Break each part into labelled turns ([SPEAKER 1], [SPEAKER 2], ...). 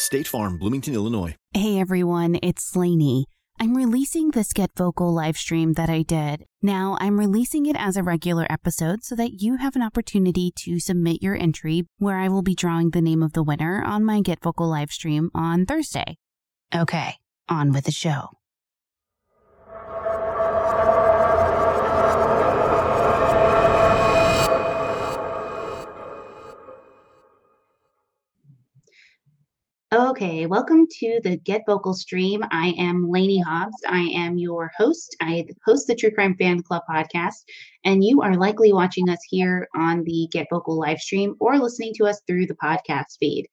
[SPEAKER 1] State Farm, Bloomington, Illinois.
[SPEAKER 2] Hey everyone, it's Lainey. I'm releasing this GetVokl live stream that I did. Now, I'm releasing it as a regular episode so that you have an opportunity to submit your entry where I will be drawing the name of the winner on my GetVokl live stream on Thursday. Okay, on with the show. Okay, welcome to the GetVokl stream. I am Lainey Hobbs. I am your host. I host the True Crime Fan Club podcast, and you are likely watching us here on the GetVokl live stream or listening to us through the podcast feed.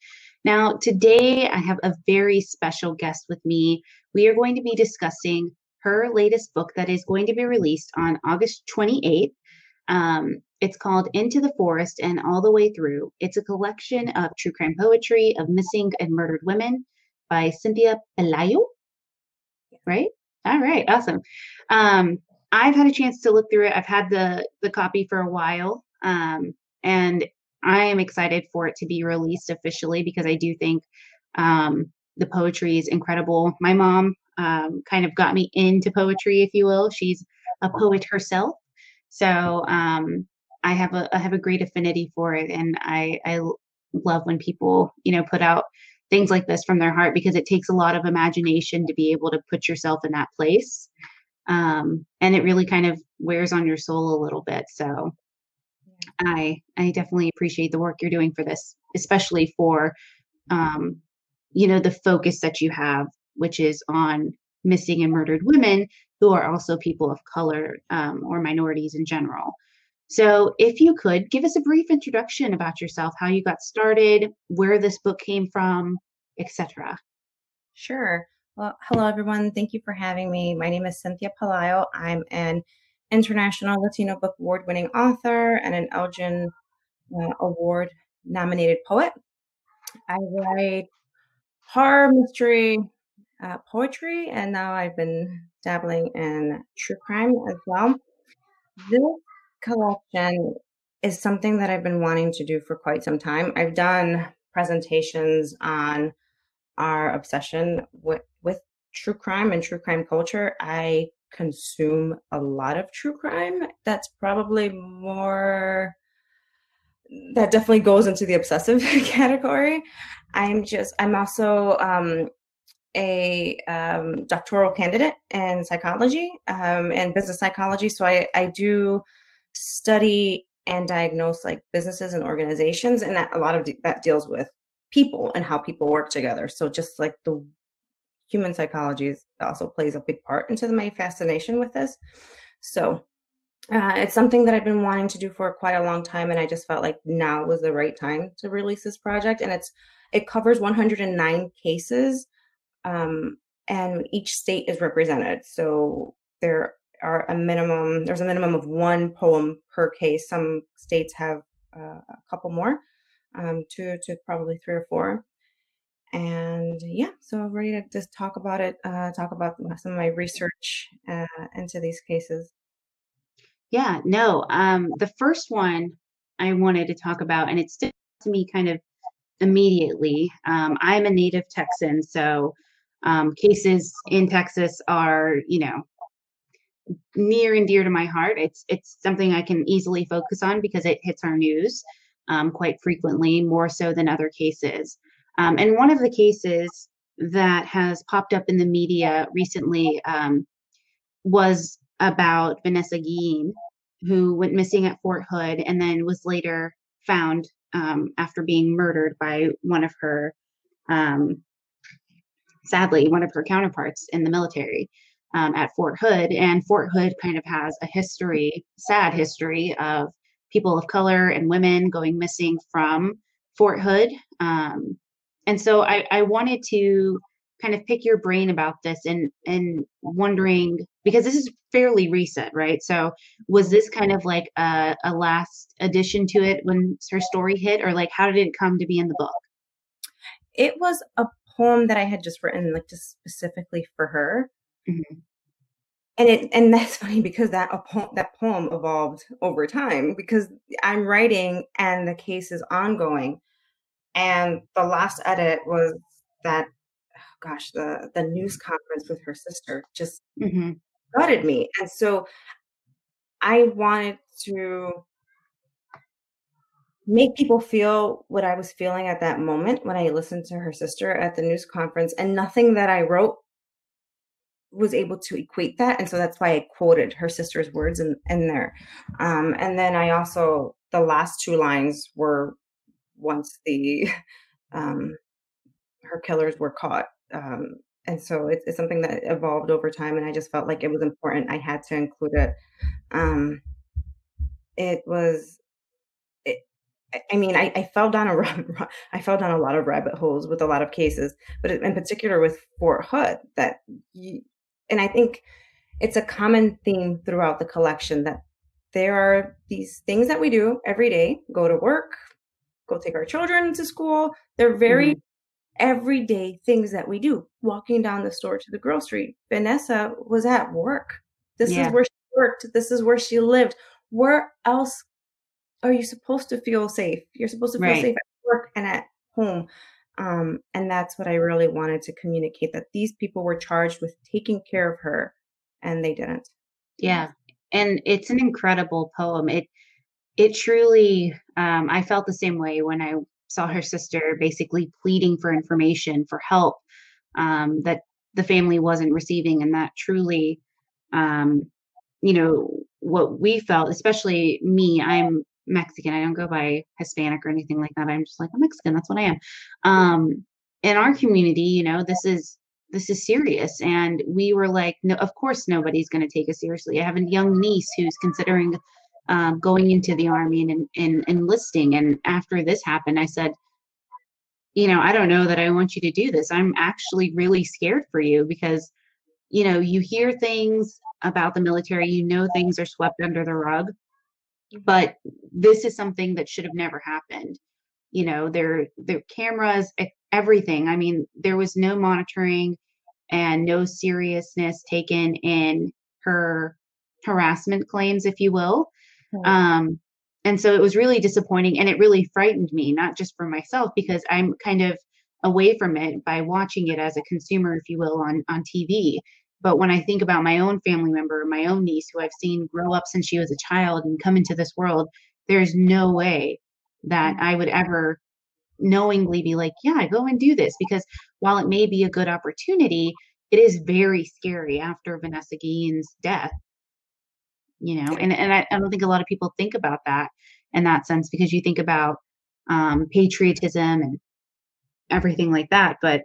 [SPEAKER 2] Now, today I have a very special guest with me. We are going to be discussing her latest book that is going to be released on August 28th. Um, it's called Into the Forest and All the Way Through. It's a collection of true crime poetry of missing and murdered women by Cynthia Pelayo. Right? All right, awesome. Um, I've had a chance to look through it. I've had the the copy for a while, um, and I am excited for it to be released officially because I do think um, the poetry is incredible. My mom um, kind of got me into poetry, if you will. She's a poet herself, so um, I have a I have a great affinity for it, and I I love when people you know put out things like this from their heart because it takes a lot of imagination to be able to put yourself in that place, um, and it really kind of wears on your soul a little bit. So I I definitely appreciate the work you're doing for this, especially for um, you know the focus that you have, which is on missing and murdered women who are also people of color um, or minorities in general. So, if you could give us a brief introduction about yourself, how you got started, where this book came from, etc.
[SPEAKER 3] Sure. Well, hello everyone. Thank you for having me. My name is Cynthia Pelayo. I'm an International Latino Book Award winning author and an Elgin uh, Award nominated poet. I write horror, mystery, uh, poetry, and now I've been dabbling in true crime as well. This collection is something that I've been wanting to do for quite some time. I've done presentations on our obsession with, with true crime and true crime culture. I consume a lot of true crime. That's probably more that definitely goes into the obsessive category. I'm just I'm also um, a um, doctoral candidate in psychology um, and business psychology. So I, I do study and diagnose like businesses and organizations, and that a lot of de- that deals with people and how people work together. So just like the human psychology is, also plays a big part into my fascination with this. So uh, it's something that I've been wanting to do for quite a long time, and I just felt like now was the right time to release this project. And it's it covers 109 cases, um, and each state is represented. So there are a minimum. There's a minimum of one poem per case. Some states have uh, a couple more, um, two to probably three or four. And yeah, so I'm ready to just talk about it. Uh, talk about some of my research uh, into these cases.
[SPEAKER 2] Yeah, no. Um, the first one I wanted to talk about, and it stood to me kind of immediately. Um, I'm a native Texan, so um, cases in Texas are, you know, near and dear to my heart. It's it's something I can easily focus on because it hits our news um, quite frequently, more so than other cases. Um, and one of the cases that has popped up in the media recently um, was about Vanessa Guillen, who went missing at Fort Hood and then was later found um, after being murdered by one of her, um, sadly, one of her counterparts in the military um, at Fort Hood. And Fort Hood kind of has a history, sad history of people of color and women going missing from Fort Hood. Um, and so I, I wanted to kind of pick your brain about this and and wondering because this is fairly recent, right? So was this kind of like a, a last addition to it when her story hit, or like how did it come to be in the book?
[SPEAKER 3] It was a poem that I had just written, like just specifically for her. Mm-hmm. And it and that's funny because that poem, that poem evolved over time because I'm writing and the case is ongoing. And the last edit was that gosh, the the news conference with her sister just mm-hmm. gutted me. And so I wanted to make people feel what I was feeling at that moment when I listened to her sister at the news conference, and nothing that I wrote was able to equate that. And so that's why I quoted her sister's words in, in there. Um, and then I also, the last two lines were once the um, her killers were caught um, and so it's, it's, something that evolved over time and i just felt like it was important i had to include it um, it was i mean I, I, fell down a i fell down a lot of rabbit holes with a lot of cases but in particular with fort hood that and i think it's a common theme throughout the collection that there are these things that we do every day go to work go take our children to school they're very mm-hmm everyday things that we do. Walking down the store to the grocery. Vanessa was at work. This yeah. is where she worked. This is where she lived. Where else are you supposed to feel safe? You're supposed to feel right. safe at work and at home. Um, and that's what I really wanted to communicate that these people were charged with taking care of her and they didn't.
[SPEAKER 2] Yeah. And it's an incredible poem. It it truly um, I felt the same way when I saw her sister basically pleading for information for help um, that the family wasn't receiving and that truly um, you know what we felt especially me i'm mexican. I don't go by hispanic or anything like that. I'm just like i'm mexican. That's what i am. Um, in our community you know this is this is serious. And we were like no of course nobody's going to take us seriously. I have a young niece who's considering um, going into the army and, and, enlisting. And after this happened, I said, you know, I don't know that I want you to do this. I'm actually really scared for you because, you know, you hear things about the military, you know, things are swept under the rug, but this is something that should have never happened. You know, there, there cameras, everything. I mean, there was no monitoring and no seriousness taken in her harassment claims, if you will. Um, and so it was really disappointing and it really frightened me, not just for myself, because I'm kind of away from it by watching it as a consumer, if you will, on, on TV. But when I think about my own family member, my own niece, who I've seen grow up since she was a child and come into this world, there's no way that I would ever knowingly be like, yeah, go and do this. Because while it may be a good opportunity, it is very scary after Vanessa Guillen's death you know? And, and I, I, don't think a lot of people think about that in that sense because you think about um, patriotism and everything like that. But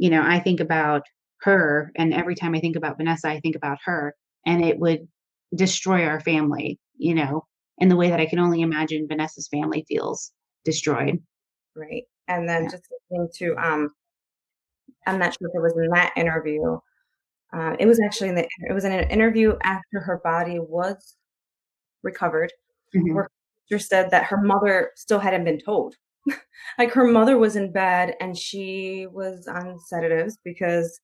[SPEAKER 2] you know i think about her and every time i think about vanessa i think about her and it would destroy our family you know in the way that i can only imagine vanessa's family feels destroyed
[SPEAKER 3] right and then yeah. just listening to um i'm not sure if it was in that interview uh, it was actually in the it was in an interview after her body was recovered, mm-hmm. where her said that her mother still hadn't been told. like her mother was in bed and she was on sedatives because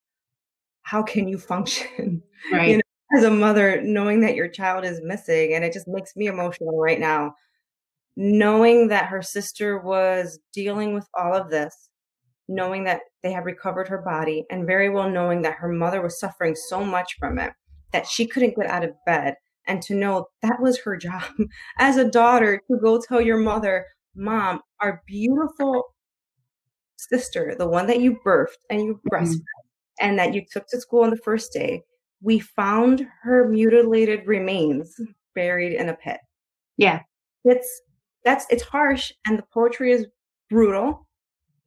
[SPEAKER 3] how can you function right. you know, as a mother knowing that your child is missing? And it just makes me emotional right now, knowing that her sister was dealing with all of this knowing that they had recovered her body and very well knowing that her mother was suffering so much from it that she couldn't get out of bed and to know that was her job as a daughter to go tell your mother mom our beautiful sister, the one that you birthed and you mm-hmm. breastfed and that you took to school on the first day, we found her mutilated remains buried in a pit.
[SPEAKER 2] Yeah.
[SPEAKER 3] It's that's it's harsh and the poetry is brutal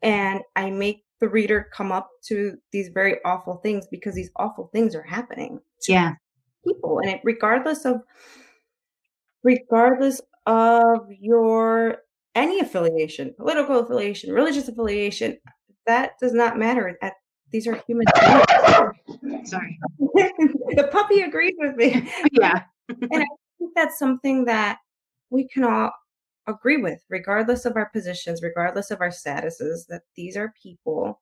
[SPEAKER 3] and I make the reader come up to these very awful things because these awful things are happening to
[SPEAKER 2] Yeah.
[SPEAKER 3] people and it regardless of regardless of your any affiliation political affiliation religious affiliation that does not matter that these are human beings
[SPEAKER 2] Sorry.
[SPEAKER 3] the puppy agrees with me
[SPEAKER 2] Yeah.
[SPEAKER 3] and i think that's something that we can all agree with regardless of our positions regardless of our statuses that these are people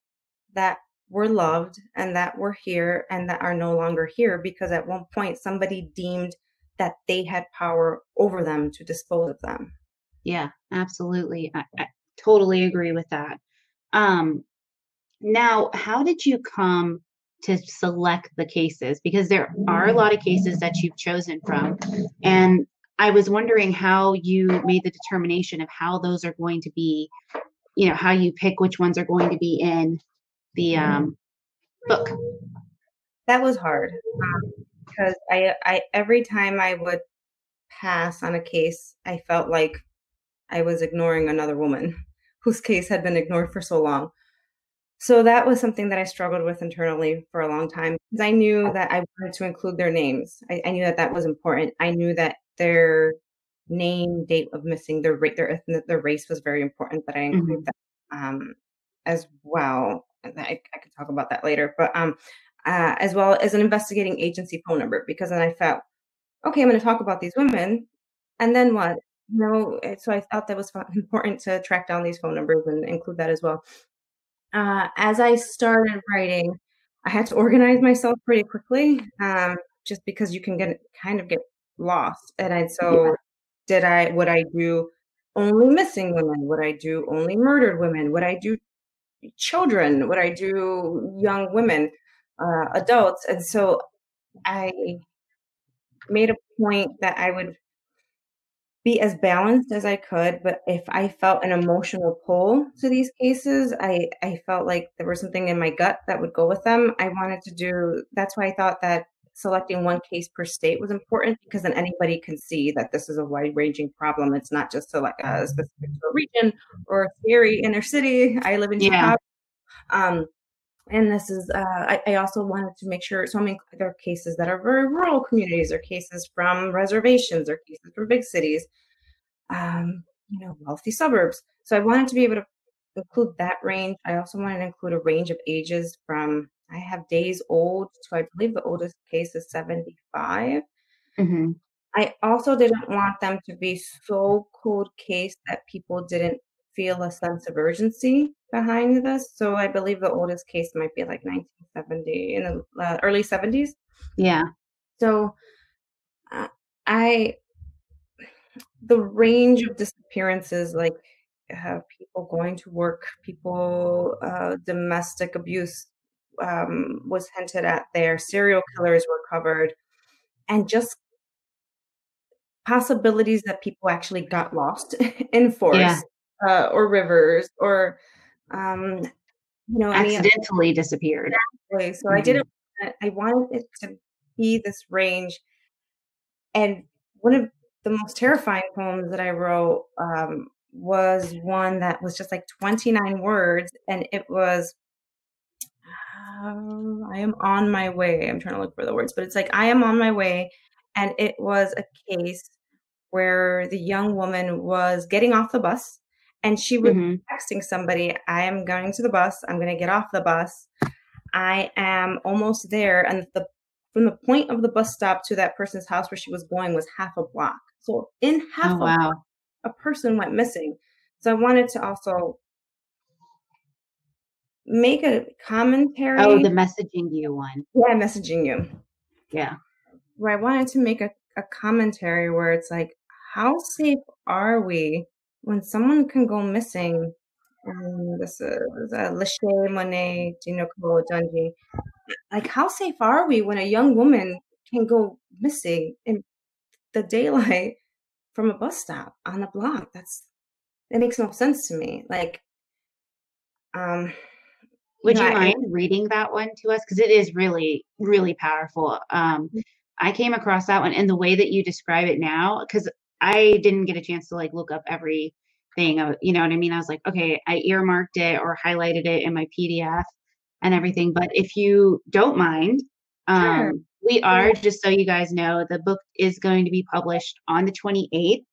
[SPEAKER 3] that were loved and that were here and that are no longer here because at one point somebody deemed that they had power over them to dispose of them
[SPEAKER 2] Yeah, absolutely. I, I totally agree with that. Um, now, how did you come to select the cases? Because there are a lot of cases that you've chosen from. And I was wondering how you made the determination of how those are going to be, you know, how you pick which ones are going to be in the um, book.
[SPEAKER 3] that was hard because I, I every time I would pass on a case, I felt like I was ignoring another woman whose case had been ignored for so long. So that was something that I struggled with internally for a long time because I knew that I wanted to include their names. I, I knew that that was important. I knew that their name, date of missing, their ra- their ethnic, their race was very important. That I include that um, as well. I, I could talk about that later, but um, uh, as well as an investigating agency phone number because then I felt, okay, I'm going to talk about these women, and then what? You know, eh, so I thought that was important to track down these phone numbers and include that as well. Uh, as I started writing, I had to organize myself pretty quickly, um, just because you can get kind of get lost. And I so did I would I do only missing women? Would I do only murdered women? Would I do children? Would I do young women, uh, adults? And so I made a point that I would be as balanced as I could, but if I felt an emotional pull to these cases, I, I felt like there was something in my gut that would go with them. I wanted to do that's why I thought that selecting one case per state was important because then anybody can see that this is a wide ranging problem. It's not just to like a specific region or a scary inner city. I live in
[SPEAKER 2] Yeah.
[SPEAKER 3] Chicago. Um, and this is uh, I, I also wanted to make sure so i mean there are cases that are very rural communities or cases from reservations or cases from big cities um, you know wealthy suburbs. So i wanted to be able to include that range. I also wanted to include a range of ages from i have days old to i believe the oldest case is 75
[SPEAKER 2] hmm
[SPEAKER 3] I also didn't want them to be so cold case that people didn't feel a sense of urgency behind this. So I believe the oldest case might be like 1970 in the uh, early 70s.
[SPEAKER 2] Yeah.
[SPEAKER 3] So uh, I the range of disappearances like uh, people going to work, people uh, domestic abuse um, was hinted at there, serial killers were covered, and just possibilities that people actually got lost in forests uh, or rivers or um, you know
[SPEAKER 2] Accidentally disappeared.
[SPEAKER 3] way. So I didn't. I wanted it to be this range, and one of the most terrifying poems that I wrote um, was one that was just like 29 words, and it was. Um, I am on my way. I'm trying to look for the words, but it's like I am on my way, and it was a case where the young woman was getting off the bus, and she was
[SPEAKER 2] Mhm.
[SPEAKER 3] texting somebody, I am going to the bus. I'm going to get off the bus. I am almost there. And the from the point of the bus stop to that person's house where she was going was half a block. So in half
[SPEAKER 2] Oh,
[SPEAKER 3] a
[SPEAKER 2] wow.
[SPEAKER 3] block, a person went missing. So I wanted to also make a commentary.
[SPEAKER 2] Oh, the messaging you one.
[SPEAKER 3] yeah, messaging you
[SPEAKER 2] Yeah.
[SPEAKER 3] where I wanted to make a, a commentary where it's like, how safe are we when someone can go missing? Um, this is uh, Lachey Monet Dinoko Dungy. Like, how safe are we when a young woman can go missing in the daylight from a bus stop on a block? That's that makes no sense to me. Like, Um,
[SPEAKER 2] Would
[SPEAKER 3] know,
[SPEAKER 2] you
[SPEAKER 3] I-
[SPEAKER 2] mind reading that one to us? Because it is really, really powerful. Um,
[SPEAKER 3] Mm.
[SPEAKER 2] I came across that one and the way that you describe it now, because I didn't get a chance to like look up everything. You know what I mean? I was like, okay, I earmarked it or highlighted it in my PDF and everything. But if you don't mind,
[SPEAKER 3] Sure.
[SPEAKER 2] um, we are just so you guys know, the book is going to be published on the 28th.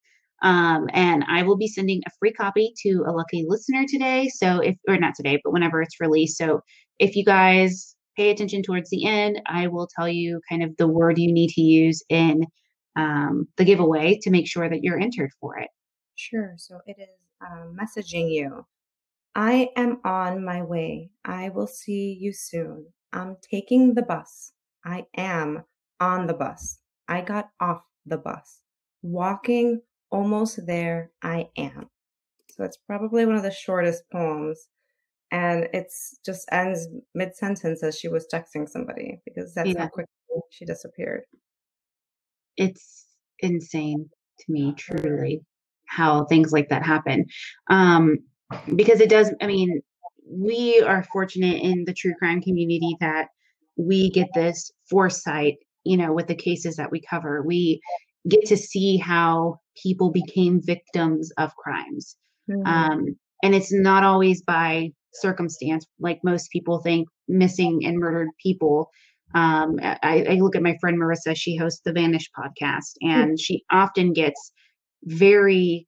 [SPEAKER 2] Um, and I will be sending a free copy to a lucky listener today. So if, or not today, but whenever it's released. So if you guys pay attention towards the end, I will tell you kind of the word you need to use in um, the giveaway to make sure that you're entered for it.
[SPEAKER 3] Sure. So it is um, messaging you. I am on my way. I will see you soon. I'm taking the bus. I am on the bus. I got off the bus. Walking almost there. I am. So it's probably one of the shortest poems. And it's just ends mid sentence as she was texting somebody because that's
[SPEAKER 2] Yeah.
[SPEAKER 3] how quickly she disappeared.
[SPEAKER 2] It's insane to me, truly, how things like that happen. Um, because it does, I mean, we are fortunate in the true crime community that we get this foresight, you know, with the cases that we cover. We get to see how people became victims of crimes.
[SPEAKER 3] Mhm.
[SPEAKER 2] Um, and it's not always by circumstance, like most people think missing and murdered people. Um, I, I look at my friend Marissa, she hosts the Vanish podcast, and she often gets very,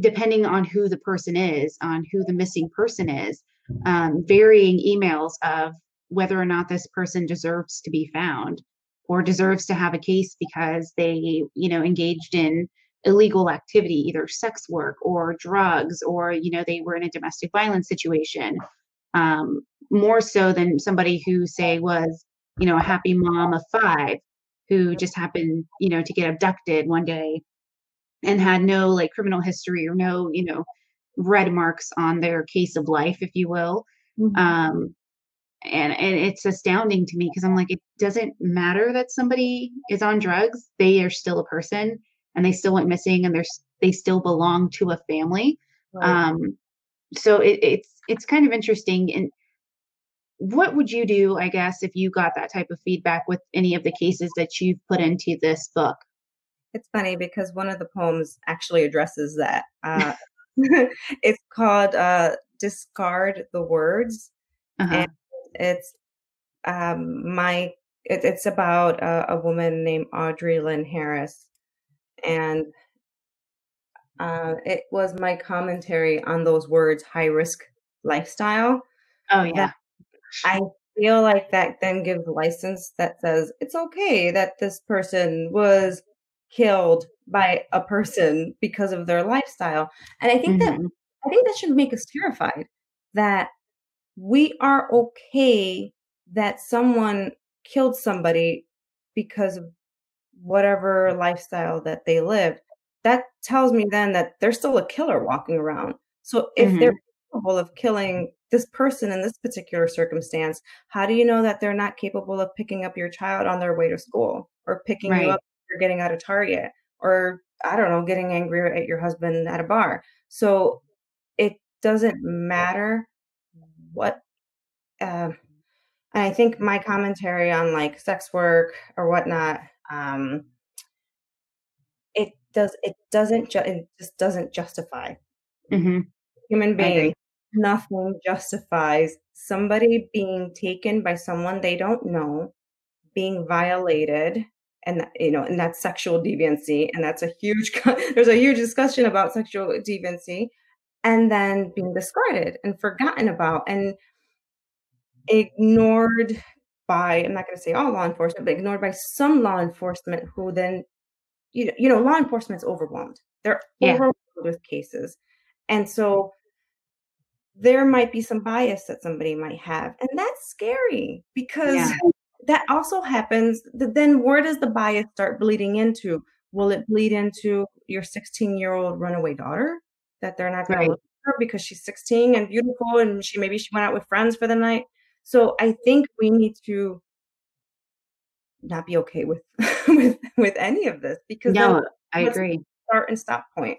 [SPEAKER 2] depending on who the person is, on who the missing person is, um, varying emails of whether or not this person deserves to be found or deserves to have a case because they, you know, engaged in illegal activity, either sex work or drugs, or you know they were in a domestic violence situation. Um, more so than somebody who say was, you know, a happy mom of five who just happened, you know, to get abducted one day and had no like criminal history or no, you know, red marks on their case of life, if you will.
[SPEAKER 3] Mhm.
[SPEAKER 2] Um, and and it's astounding to me because I'm like, it doesn't matter that somebody is on drugs; they are still a person, and they still went missing, and they're they still belong to a family.
[SPEAKER 3] Right.
[SPEAKER 2] Um, so it, it's it's kind of interesting. And what would you do, I guess, if you got that type of feedback with any of the cases that you've put into this book?
[SPEAKER 3] It's funny because one of the poems actually addresses that. Uh, it's called uh, "Discard the Words."
[SPEAKER 2] Uh-huh.
[SPEAKER 3] And it's um, my. It, it's about a, a woman named Audrey Lynn Harris, and uh, it was my commentary on those words: high risk lifestyle.
[SPEAKER 2] Oh yeah,
[SPEAKER 3] I feel like that then gives license that says it's okay that this person was killed by a person because of their lifestyle. And I think that
[SPEAKER 2] Mhm.
[SPEAKER 3] I think that should make us terrified that we are okay that someone killed somebody because of whatever lifestyle that they lived. That tells me then that there's still a killer walking around. So if they're capable of killing this person in this particular circumstance, how do you know that they're not capable of picking up your child on their way to school or picking
[SPEAKER 2] Right.
[SPEAKER 3] you up or getting out of Target or I don't know, getting angry at your husband at a bar? So it doesn't matter what um and I think my commentary on like sex work or whatnot, um, it does it doesn't ju- it just doesn't justify
[SPEAKER 2] mm-hmm.
[SPEAKER 3] human being. Nothing justifies somebody being taken by someone they don't know, being violated, and that- you know, and that's sexual deviancy, and that's a huge. There's a huge discussion about sexual deviancy, and then being discarded and forgotten about and ignored by. I'm not going to say all law enforcement, but ignored by some law enforcement who then, you know, you know, law enforcement's overwhelmed. They're
[SPEAKER 2] Yeah.
[SPEAKER 3] overwhelmed with cases, and so there might be some bias that somebody might have and that's scary because
[SPEAKER 2] Yeah.
[SPEAKER 3] that also happens th- then where does the bias start bleeding into will it bleed into your 16 year old runaway daughter that they're not going
[SPEAKER 2] Right.
[SPEAKER 3] to look at her because she's 16 and beautiful and she maybe she went out with friends for the night so i think we need to not be okay with with with any of this because
[SPEAKER 2] No, I agree.
[SPEAKER 3] start and stop point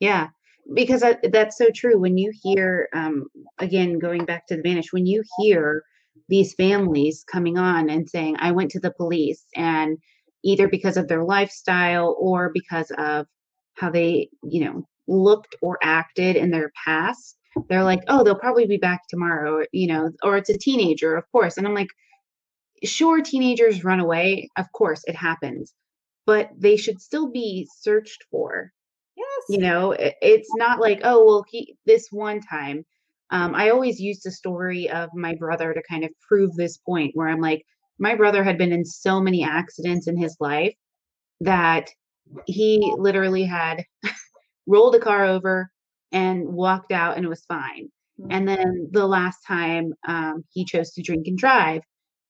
[SPEAKER 2] Yeah. Because I, that's so true. When you hear um again going back to the vanish when you hear these families coming on and saying i went to the police and either because of their lifestyle or because of how they you know looked or acted in their past they're like oh they'll probably be back tomorrow or, you know or it's a teenager of course. And i'm like sure teenagers run away. Of course it happens. But they should still be searched for. You know it, it's not like oh well he this one time. Um, i always used the story of my brother to kind of prove this point where i'm like my brother had been in so many accidents in his life that he literally had rolled a car over and walked out and it was fine. And then the last time um, he chose to drink and drive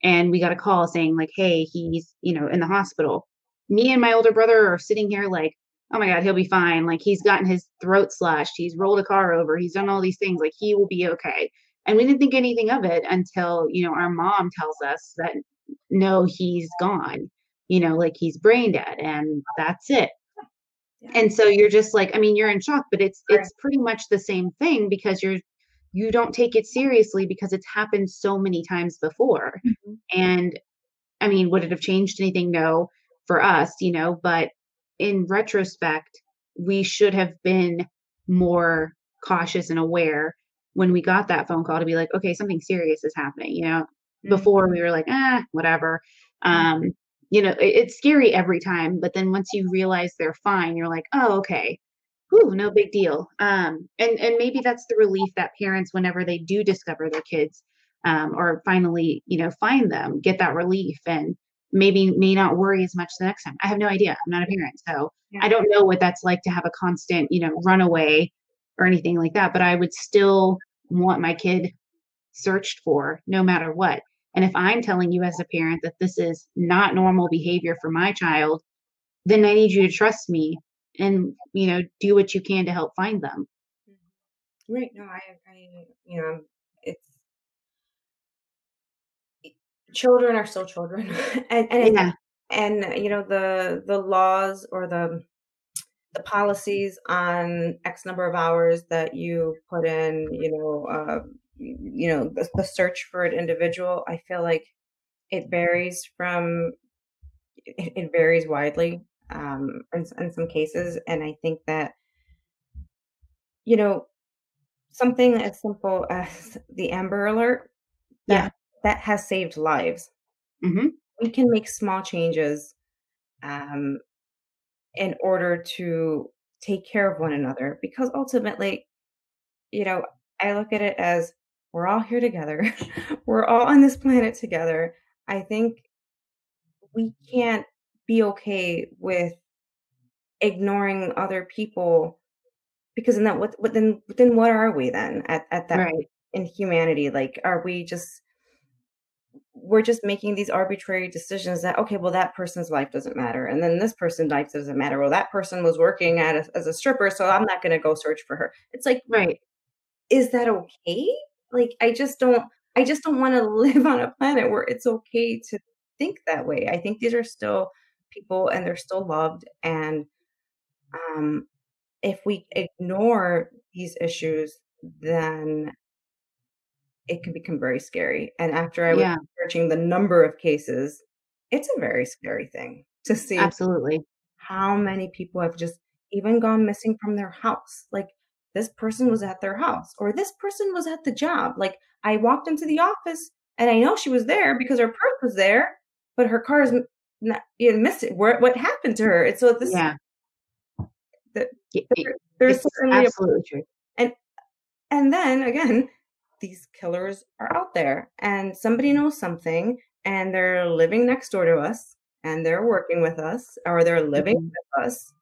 [SPEAKER 2] and we got a call saying like hey he's you know in the hospital. Me and my older brother are sitting here like oh my god he'll be fine. Like he's gotten his throat slashed. He's rolled a car over. He's done all these things. Like he will be okay. And we didn't think anything of it until you know our mom tells us that no he's gone. You know like he's brain dead and that's it. And so you're just like i mean you're in shock but it's it's pretty much the same thing because you're you don't take it seriously because it's happened so many times before. Mm-hmm. And i mean would it have changed anything? No for us you know but in retrospect we should have been more cautious and aware when we got that phone call to be like okay something serious is happening you know? Before we were like ah whatever. Um you know it, it's scary every time but then once you realize they're fine you're like oh okay. Whew, no big deal. Um and and maybe that's the relief that parents whenever they do discover their kids um or finally you know find them get that relief and maybe may not worry as much the next time. I have no idea. I'm not a parent. So i don't know what that's like to have a constant you know runaway or anything like that but i would still want my kid searched for no matter what. And if i'm telling you as a parent that this is not normal behavior for my child then i need you to trust me and you know do what you can to help find them.
[SPEAKER 3] Right. No, I, I, you know, it's children are still children, and and
[SPEAKER 2] yeah.
[SPEAKER 3] and you know the the laws or the the policies on X number of hours that you put in, you know, uh, you know, the, the search for an individual. I feel like it varies from it, it varies widely um, in, in some cases, and I think that you know something as simple as the Amber Alert
[SPEAKER 2] yeah.
[SPEAKER 3] that that has saved lives.
[SPEAKER 2] hmm
[SPEAKER 3] We can make small changes um, in order to take care of one another because ultimately, you know, I look at it as we're all here together. we're all on this planet together. I think we can't be okay with ignoring other people because then that what, what then then what are we then at, at that
[SPEAKER 2] right
[SPEAKER 3] in humanity like are we just we're just making these arbitrary decisions that okay well that person's life doesn't matter and then this person's life doesn't matter. Well that person was working at a, as a stripper so i'm not going to go search for her. It's like
[SPEAKER 2] right.
[SPEAKER 3] is that okay? Like i just don't i just don't want to live on a planet where it's okay to think that way. I think these are still people and they're still loved and um if we ignore these issues then it can become very scary and after i was
[SPEAKER 2] yeah
[SPEAKER 3] researching the number of cases it's a very scary thing to see
[SPEAKER 2] absolutely
[SPEAKER 3] how many people have just even gone missing from their house. Like this person was at their house or this person was at the job. Like I walked into the office and I know she was there because her purse was there, but her car is not you know, missing. Where what happened to her? It's so this
[SPEAKER 2] yeah
[SPEAKER 3] the, there, there's
[SPEAKER 2] it's
[SPEAKER 3] certainly a,
[SPEAKER 2] absolutely true
[SPEAKER 3] and and then again, these killers are out there and somebody knows something and they're living next door to us and they're working with us or they're living
[SPEAKER 2] Mhm.
[SPEAKER 3] with us.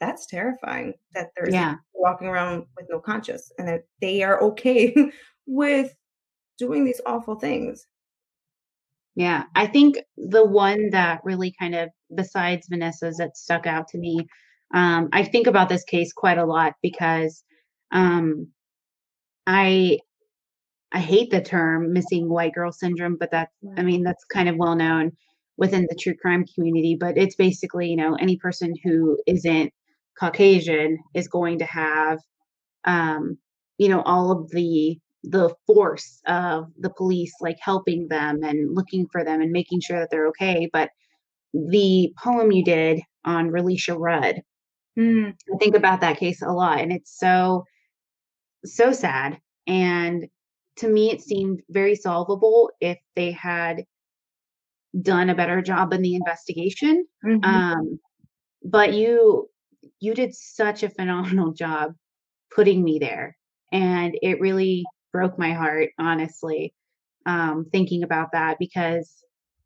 [SPEAKER 3] That's terrifying that there's
[SPEAKER 2] yeah
[SPEAKER 3] walking around with no conscience and that they are okay with doing these awful things.
[SPEAKER 2] Yeah, I think the one that really kind of, besides Vanessa's, that stuck out to me, um, I think about this case quite a lot because um, I I hate the term missing white girl syndrome, but that's I mean that's kind of well known within the true crime community. But it's basically you know any person who isn't Caucasian is going to have, um, you know, all of the the force of the police like helping them and looking for them and making sure that they're okay. But the poem you did on Relisha Rudd,
[SPEAKER 3] Mm,
[SPEAKER 2] I think about that case a lot, and it's so so sad. And to me, it seemed very solvable if they had done a better job in the investigation.
[SPEAKER 3] mhm.
[SPEAKER 2] Um, but you you did such a phenomenal job putting me there, and it really broke my heart, honestly, um, thinking about that because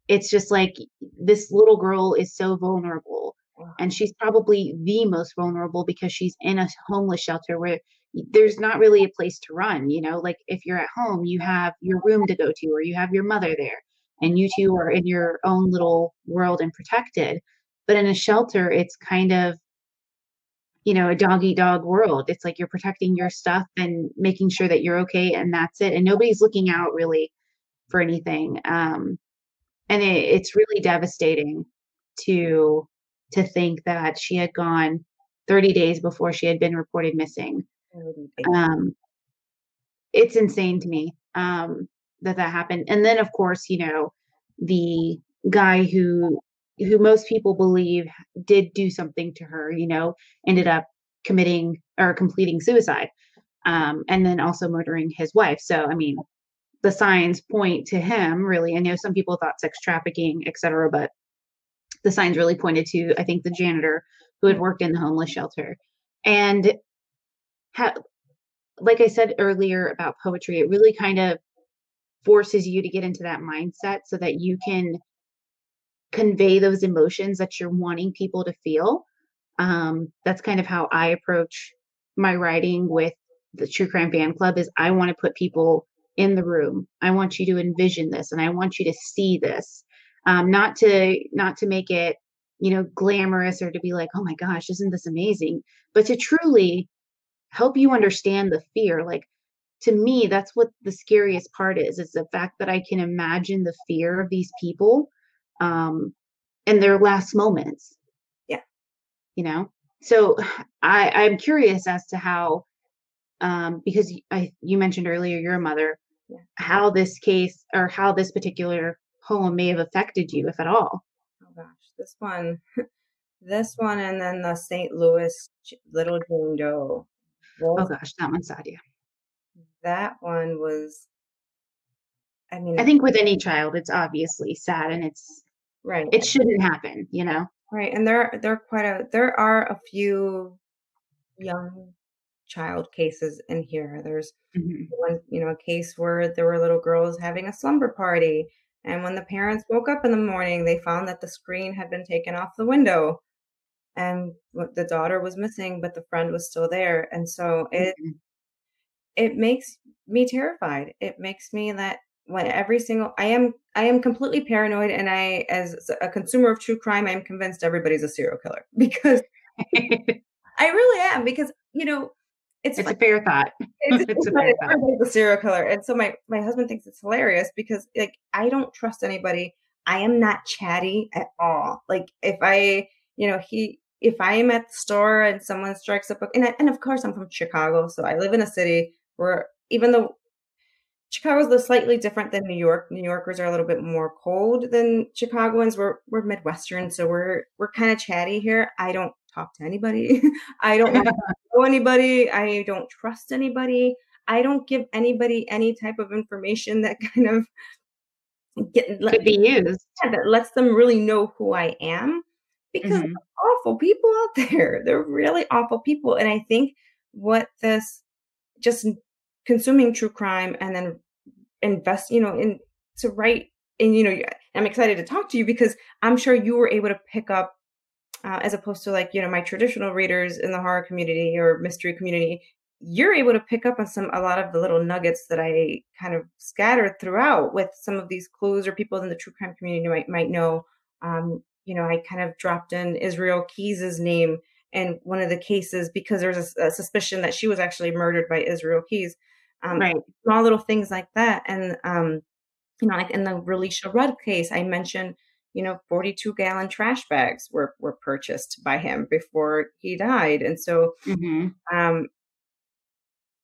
[SPEAKER 2] it's just like this little girl is so vulnerable and she's probably the most vulnerable because she's in a homeless shelter where there's not really a place to run you know like if you're at home you have your room to go to or you have your mother there and you two are in your own little world and protected. But in a shelter it's kind of you know a doggy dog world. It's like you're protecting your stuff and making sure that you're okay and that's it and nobody's looking out really for anything um and it, it's really devastating to to think that she had gone 30 days before she had been reported missing um it's insane to me um that that happened and then of course you know the guy who who most people believe did do something to her you know ended up committing or completing suicide um and then also murdering his wife so i mean the signs point to him really i know some people thought sex trafficking etc but the signs really pointed to i think the janitor who had worked in the homeless shelter and ha- like I said earlier about poetry, it really kind of forces you to get into that mindset so that you can convey those emotions that you're wanting people to feel. Um, that's kind of how I approach my writing with the True Crime Fan Club is I want to put people in the room. I want you to envision this and I want you to see this. Um, not to not to make it, you know, glamorous or to be like, oh my gosh, isn't this amazing? But to truly help you understand the fear like to me that's what the scariest part is is the fact that i can imagine the fear of these people um and their last moments
[SPEAKER 3] Yeah.
[SPEAKER 2] you know so i i'm curious as to how um because i you mentioned earlier you're a mother
[SPEAKER 3] Yeah.
[SPEAKER 2] how this case or how this particular poem may have affected you if at all
[SPEAKER 3] Oh gosh, this one, this one, and then the St. Louis Little Jane Doe.
[SPEAKER 2] Oh gosh that one's sad yeah
[SPEAKER 3] that one was. I mean,
[SPEAKER 2] i think with any child it's obviously sad and it's
[SPEAKER 3] right.
[SPEAKER 2] it shouldn't happen you know
[SPEAKER 3] Right, and there there are quite a there are a few young child cases in here. There's
[SPEAKER 2] Mhm.
[SPEAKER 3] one, you know, a case where there were little girls having a slumber party, and when the parents woke up in the morning, they found that the screen had been taken off the window, and the daughter was missing, but the friend was still there, and so it
[SPEAKER 2] Mhm.
[SPEAKER 3] it makes me terrified. It makes me that when every single I am I am completely paranoid and I as a consumer of true crime I'm convinced everybody's a serial killer because I really am because you know it's
[SPEAKER 2] it's
[SPEAKER 3] fun-
[SPEAKER 2] a fair thought.
[SPEAKER 3] it's,
[SPEAKER 2] it's a fair thought.
[SPEAKER 3] everybody's a serial killer and so my my husband thinks it's hilarious because like I don't trust anybody. I am not chatty at all. Like if I you know he if I am at the store and someone strikes up a, and I, and of course I'm from Chicago so I live in a city where even though Chicago's a slightly different than New York. New Yorkers are a little bit more cold than Chicagoans. We're we're Midwestern, so we're we're kind of chatty here. I don't talk to anybody. I don't know anybody. I don't trust anybody. I don't give anybody any type of information that kind of get let,
[SPEAKER 2] Could be used.
[SPEAKER 3] yeah, that lets them really know who I am because
[SPEAKER 2] Mhm.
[SPEAKER 3] are awful people out there. They're really awful people. And I think what this just consuming true crime and then invest, you know, in to write and you know, I'm excited to talk to you because I'm sure you were able to pick up uh, as opposed to like, you know, my traditional readers in the horror community or mystery community, you're able to pick up on some a lot of the little nuggets that I kind of scattered throughout with some of these clues or people in the true crime community might might know. Um, you know, I kind of dropped in Israel Keys's name in one of the cases because there's a, a suspicion that she was actually murdered by Israel Keys. Um,
[SPEAKER 2] Right.
[SPEAKER 3] small little things like that, and um, you know, like in the Relisha Rudd case, I mentioned you know 42 gallon trash bags were were purchased by him before he died and so
[SPEAKER 2] hmm
[SPEAKER 3] um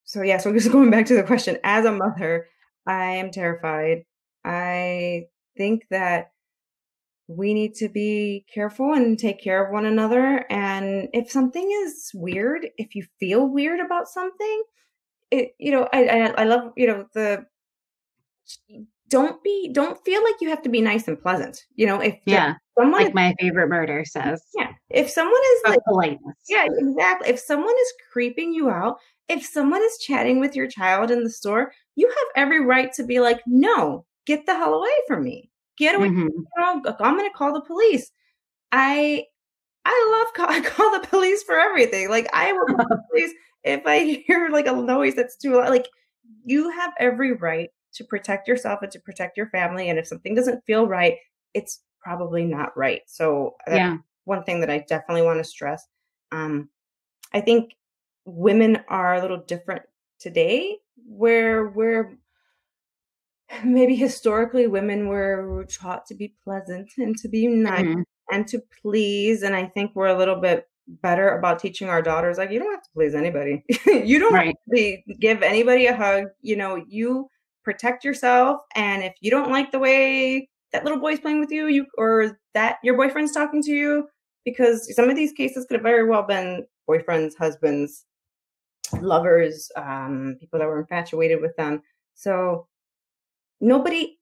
[SPEAKER 3] so yeah so just going back to the question as a mother i am terrified i think that we need to be careful and take care of one another and if something is weird if you feel weird about something it you know i i, I love you know the don't be don't feel like you have to be nice and pleasant you know if
[SPEAKER 2] Yeah.
[SPEAKER 3] someone
[SPEAKER 2] Like my favorite murder says.
[SPEAKER 3] yeah if someone is like
[SPEAKER 2] politeness.
[SPEAKER 3] yeah exactly if someone is creeping you out if someone is chatting with your child in the store you have every right to be like no get the hell away from me get away
[SPEAKER 2] Mhm.
[SPEAKER 3] I'm going to call the police. I I love call, I call the police for everything. Like I will call the police if I hear like a noise that's too loud. Like you have every right to protect yourself and to protect your family. And if something doesn't feel right, it's probably not right. So that's
[SPEAKER 2] Yeah.
[SPEAKER 3] one thing that I definitely want to stress. Um, I think women are a little different today, where we're maybe historically women were taught to be pleasant and to be nice
[SPEAKER 2] Mhm.
[SPEAKER 3] and to please and i think we're a little bit better about teaching our daughters like you don't have to please anybody you don't
[SPEAKER 2] Right.
[SPEAKER 3] have to be, give anybody a hug you know you protect yourself and if you don't like the way that little boy's playing with you you or that your boyfriend's talking to you because some of these cases could have very well been boyfriends husbands lovers um people that were infatuated with them so nobody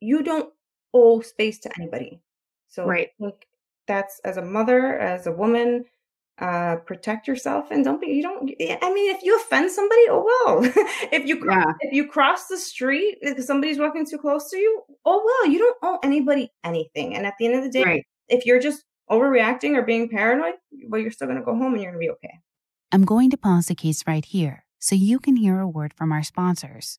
[SPEAKER 3] you don't owe space to anybody so
[SPEAKER 2] Right.
[SPEAKER 3] i think that's as a mother as a woman uh protect yourself and don't be you don't i mean if you offend somebody oh well if you cro-
[SPEAKER 2] Yeah.
[SPEAKER 3] if you cross the street if somebody's walking too close to you oh well you don't owe anybody anything and at the end of the day
[SPEAKER 2] Right.
[SPEAKER 3] if you're just overreacting or being paranoid well you're still going to go home and you're going to be okay
[SPEAKER 4] I'm going to pause the case right here so you can hear a word from our sponsors.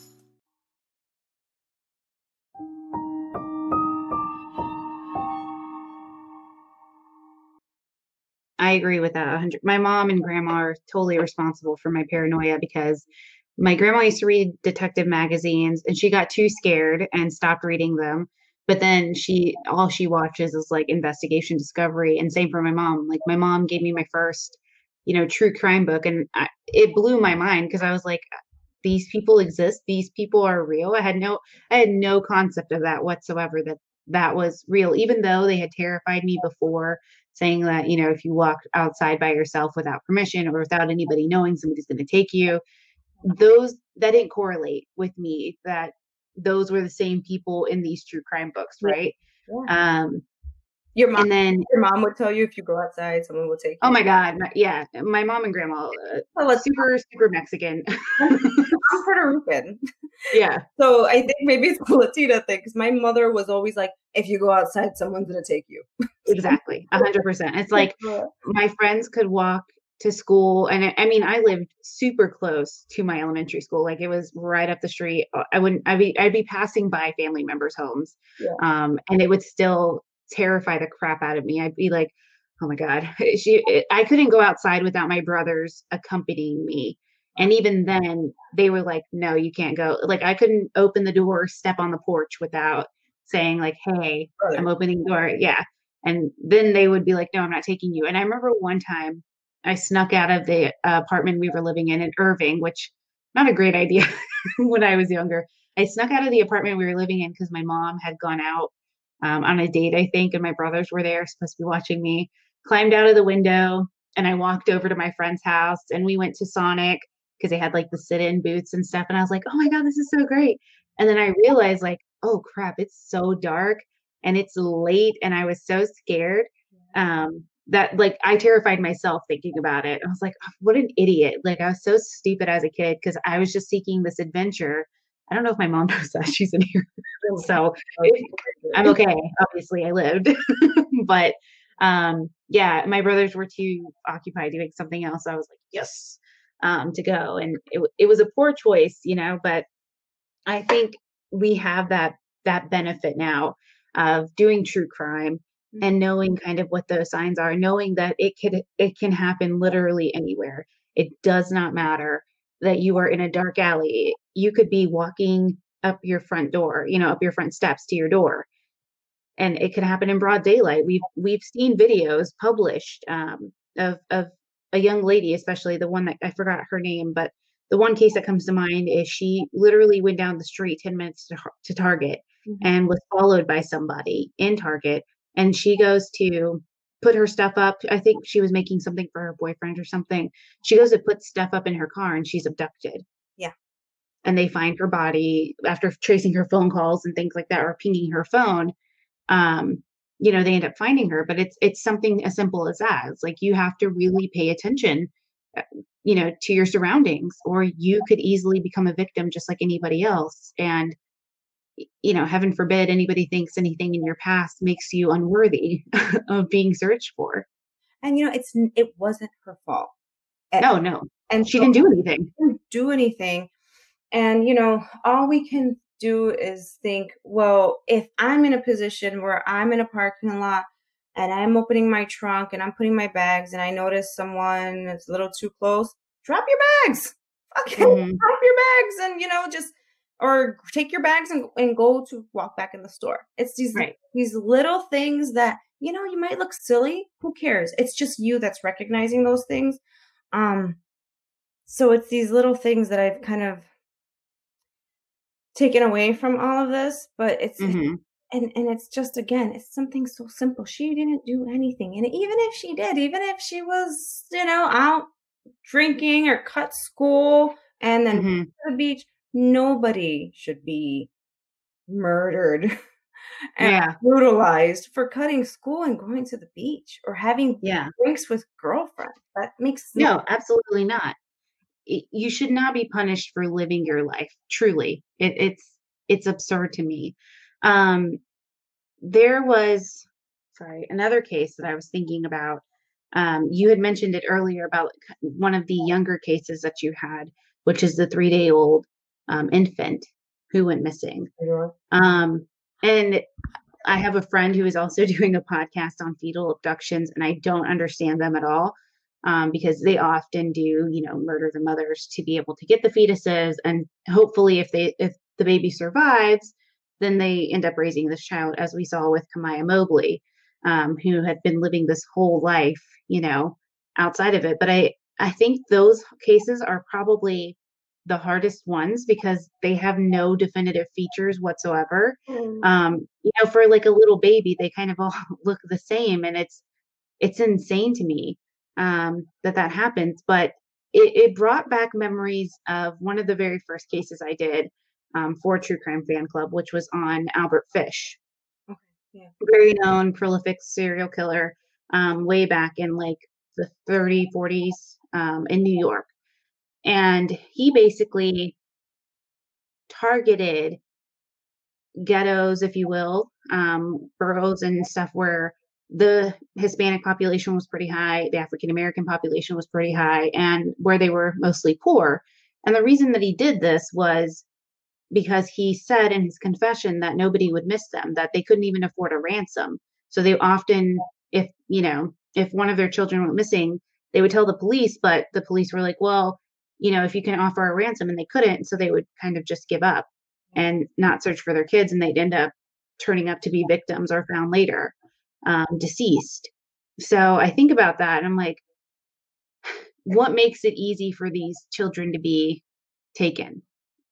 [SPEAKER 2] I agree with that. 100. My mom and grandma are totally responsible for my paranoia because my grandma used to read detective magazines and she got too scared and stopped reading them. But then she, all she watches is like investigation discovery. And same for my mom. Like my mom gave me my first, you know, true crime book and I, it blew my mind because I was like, these people exist. These people are real. I had no, I had no concept of that whatsoever that that was real, even though they had terrified me before saying that you know if you walk outside by yourself without permission or without anybody knowing somebody's going to take you those that didn't correlate with me that those were the same people in these true crime books, right?
[SPEAKER 3] Yeah.
[SPEAKER 2] Um,
[SPEAKER 3] Your mom,
[SPEAKER 2] and then
[SPEAKER 3] your mom would tell you if you go outside, someone will take you.
[SPEAKER 2] oh my god, my, yeah, my mom and grandma, uh,
[SPEAKER 3] Oh,
[SPEAKER 2] super super Mexican.
[SPEAKER 3] I'm Puerto Rican.
[SPEAKER 2] yeah,
[SPEAKER 3] So I think maybe it's a Latina thing because my mother was always like, if you go outside, someone's gonna take you.
[SPEAKER 2] exactly, a hundred percent. It's like my friends could walk to school and I, I mean i lived super close to my elementary school like it was right up the street Uh, i wouldn't i'd be i'd be passing by family members homes
[SPEAKER 3] Yeah.
[SPEAKER 2] um and it would still terrify the crap out of me. I'd be like oh my god. She i couldn't go outside without my brothers accompanying me. And even then they were like no you can't go. Like i couldn't open the door step on the porch without saying like hey i'm opening the door. Yeah. And then they would be like no i'm not taking you. And i remember one time I snuck out of the apartment we were living in in Irving, which not a great idea when I was younger. I snuck out of the apartment we were living in because my mom had gone out um, on a date, I think, and my brothers were there, supposed to be watching me. Climbed out of the window and I walked over to my friend's house and we went to Sonic because they had like the sit-in booths and stuff. And I was like, oh my god, this is so great. And then I realized like, oh crap, it's so dark and it's late and I was so scared. Um, that like I terrified myself thinking about it. I was like, "Oh, what an idiot. Like I was so stupid as a kid because I was just seeking this adventure. I don't know if my mom knows that she's in here. so I'm okay. Obviously I lived. but um yeah, my brothers were too occupied doing something else. I was like, yes, um, to go. And it it was a poor choice, you know, but I think we have that that benefit now of doing true crime and knowing kind of what those signs are, knowing that it could it can happen literally anywhere. It does not matter that you are in a dark alley. You could be walking up your front door, you know, up your front steps to your door. And it could happen in broad daylight. We've we've seen videos published um, of of a young lady, especially the one that I forgot her name, but the one case that comes to mind is she literally went down the street 10 minutes to, to Target and was followed by somebody in Target and she goes to put her stuff up. I think she was making something for her boyfriend or something. She goes to put stuff up in her car and she's abducted. And they find her body after tracing her phone calls and things like that or pinging her phone. Um, you know, they end up finding her, but it's it's something as simple as that. It's like you have to really pay attention uh, you know to your surroundings or you could easily become a victim just like anybody else and you know, heaven forbid anybody thinks anything in your past makes you unworthy of being searched for.
[SPEAKER 3] And you know, it's it wasn't her fault. And-
[SPEAKER 2] No, no.
[SPEAKER 3] and
[SPEAKER 2] She
[SPEAKER 3] so-
[SPEAKER 2] didn't do anything.
[SPEAKER 3] didn't do anything. And you know, all we can do is think, well, if I'm in a position where I'm in a parking lot and I'm opening my trunk and I'm putting my bags and I notice someone is a little too close, drop your bags. Fucking
[SPEAKER 2] Mhm.
[SPEAKER 3] drop your bags and you know, just or take your bags and, and go to walk back in the store. It's these
[SPEAKER 2] Right.
[SPEAKER 3] these little things that you know you might look silly. Who cares? It's just you that's recognizing those things. Um, so it's these little things that I've kind of taken away from all of this, but it's
[SPEAKER 2] Mhm.
[SPEAKER 3] and and it's just again, it's something so simple. She didn't do anything, and even if she did, even if she was, you know, out drinking or cut school and then
[SPEAKER 2] Mhm.
[SPEAKER 3] to the beach, nobody should be murdered and
[SPEAKER 2] Yeah.
[SPEAKER 3] brutalized for cutting school and going to the beach or having
[SPEAKER 2] Yeah.
[SPEAKER 3] drinks with girlfriends. That makes
[SPEAKER 2] No, absolutely not. You should not be punished for living your life. Truly, it, it's it's absurd to me. Um, there was, sorry, another case that I was thinking about. Um, you had mentioned it earlier about one of the younger cases that you had, which is the three day old um, infant who went missing. Um, and I have a friend who is also doing a podcast on fetal abductions, and I don't understand them at all um, because they often do, you know, murder the mothers to be able to get the fetuses, and hopefully, if they if the baby survives, then they end up raising this child, as we saw with Kamiyah Mobley, um, who had been living this whole life, you know, outside of it. But I I think those cases are probably the hardest ones because they have no definitive features whatsoever um you know for like a little baby they kind of all look the same and it's it's insane to me um that that happens but it, it brought back memories of one of the very first cases I did um, for True Crime Fan Club, which was on Albert Fish.
[SPEAKER 3] Yeah.
[SPEAKER 2] Very known, prolific serial killer um, way back in like the 30s, 40s um, in New York. And he basically targeted ghettos, if you will, um, boroughs and stuff where the Hispanic population was pretty high, the African American population was pretty high, and where they were mostly poor. And the reason that he did this was because he said in his confession that nobody would miss them, that they couldn't even afford a ransom. So they often, if, you know, if one of their children went missing, they would tell the police, but the police were like, well, you know, if you can offer a ransom and they couldn't, so they would kind of just give up and not search for their kids and they'd end up turning up to be victims or found later um, deceased. So I think about that and I'm like, what makes it easy for these children to be taken?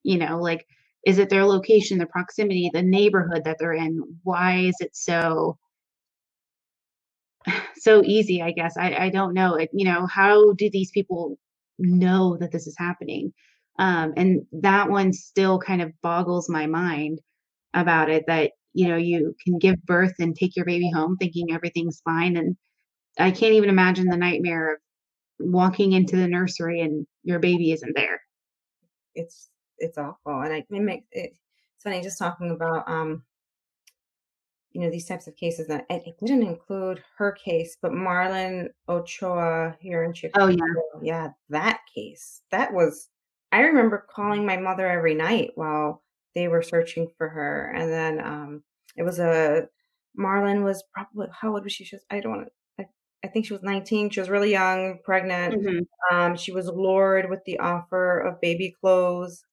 [SPEAKER 2] You know, like, is it their location, their proximity, the neighborhood that they're in? Why is it so so easy? I guess I, I don't know. It, you know, how do these people know that this is happening? Um, and that one still kind of boggles my mind about it that you know you can give birth and take your baby home thinking everything's fine and i can't even imagine the nightmare of walking into the nursery and your baby isn't there.
[SPEAKER 3] It's it's awful and I, it makes it it's funny just talking about um you know these types of cases that it, it didn't include her case but Marlen Ochoa here in chicago
[SPEAKER 2] oh yeah.
[SPEAKER 3] Yeah that case that was i remember calling my mother every night while they were searching for her. And then um, it was a Marlen was probably how old was she? She was, I don't want to. I, I think she was 19. She was really young, pregnant.
[SPEAKER 2] Mm-hmm.
[SPEAKER 3] Um, she was lured with the offer of baby clothes.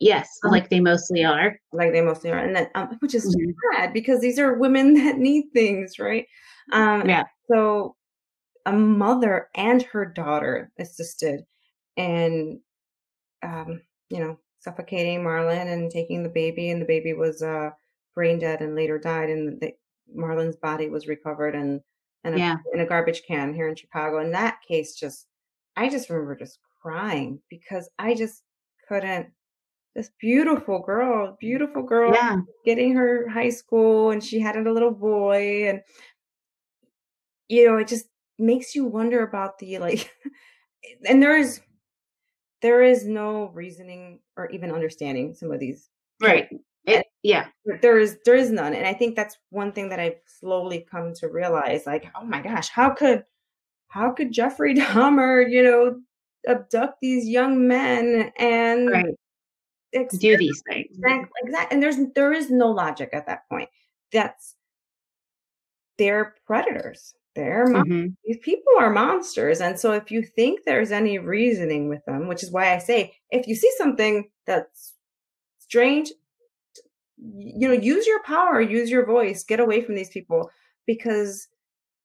[SPEAKER 2] Yes,
[SPEAKER 3] Um,
[SPEAKER 2] like they mostly are.
[SPEAKER 3] like they mostly are, and then um, which is
[SPEAKER 2] Mhm.
[SPEAKER 3] sad because these are women that need things, right? Um,
[SPEAKER 2] Yeah.
[SPEAKER 3] So a mother and her daughter assisted and um, you know, suffocating Marlen and taking the baby, and the baby was uh, brain dead and later died, and the, Marlen's body was recovered and and
[SPEAKER 2] Yeah.
[SPEAKER 3] in a garbage can here in Chicago. And that case just, I just remember just crying because I just couldn't. This beautiful girl, beautiful girl,
[SPEAKER 2] Yeah.
[SPEAKER 3] getting her high school, and she had a little boy, and you know, it just makes you wonder about the like, and there is there is no reasoning or even understanding some of these
[SPEAKER 2] Right. It, yeah.
[SPEAKER 3] there is there is none and i think that's one thing that i've slowly come to realize like oh my gosh how could how could jeffrey dahmer you know abduct these young men and
[SPEAKER 2] Right. Do these things.
[SPEAKER 3] exactly, exactly and there's there is no logic at that point that's they're predators they're mon-
[SPEAKER 2] Mhm.
[SPEAKER 3] these people are monsters and so if you think there's any reasoning with them which is why i say if you see something that's strange you know use your power use your voice get away from these people because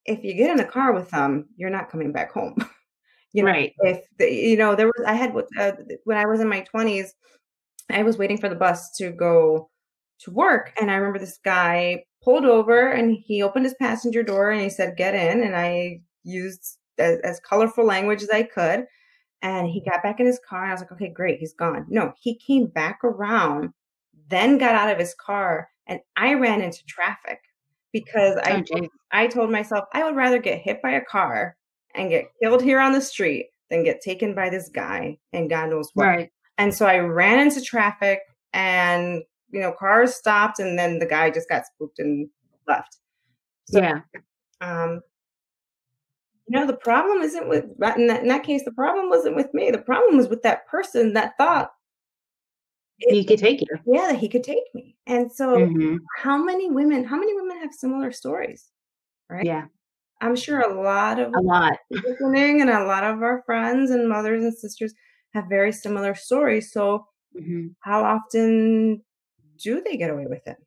[SPEAKER 3] if you get in a car with them you're not coming back home you know
[SPEAKER 2] Right.
[SPEAKER 3] if the, you know there was i had uh, when i was in my 20s i was waiting for the bus to go to work and i remember this guy pulled over and he opened his passenger door and he said get in and i used as, as colorful language as i could and he got back in his car and i was like okay great he's gone no he came back around then got out of his car and i ran into traffic because
[SPEAKER 2] Oh,
[SPEAKER 3] i
[SPEAKER 2] geez.
[SPEAKER 3] I told myself I would rather get hit by a car and get killed here on the street than get taken by this guy and God knows what.
[SPEAKER 2] Right.
[SPEAKER 3] And so I ran into traffic and you know cars stopped and then the guy just got spooked and left. So
[SPEAKER 2] Yeah.
[SPEAKER 3] um you know the problem isn't with in that, in that case the problem wasn't with me. The problem was with that person that thought
[SPEAKER 2] He could take you.
[SPEAKER 3] yeah that he could take me. And so
[SPEAKER 2] Mhm.
[SPEAKER 3] how many women how many women have similar stories? Right?
[SPEAKER 2] Yeah.
[SPEAKER 3] I'm sure a lot of
[SPEAKER 2] A lot.
[SPEAKER 3] listening and a lot of our friends and mothers and sisters have very similar stories. So
[SPEAKER 2] Mhm.
[SPEAKER 3] how often do they get away with it?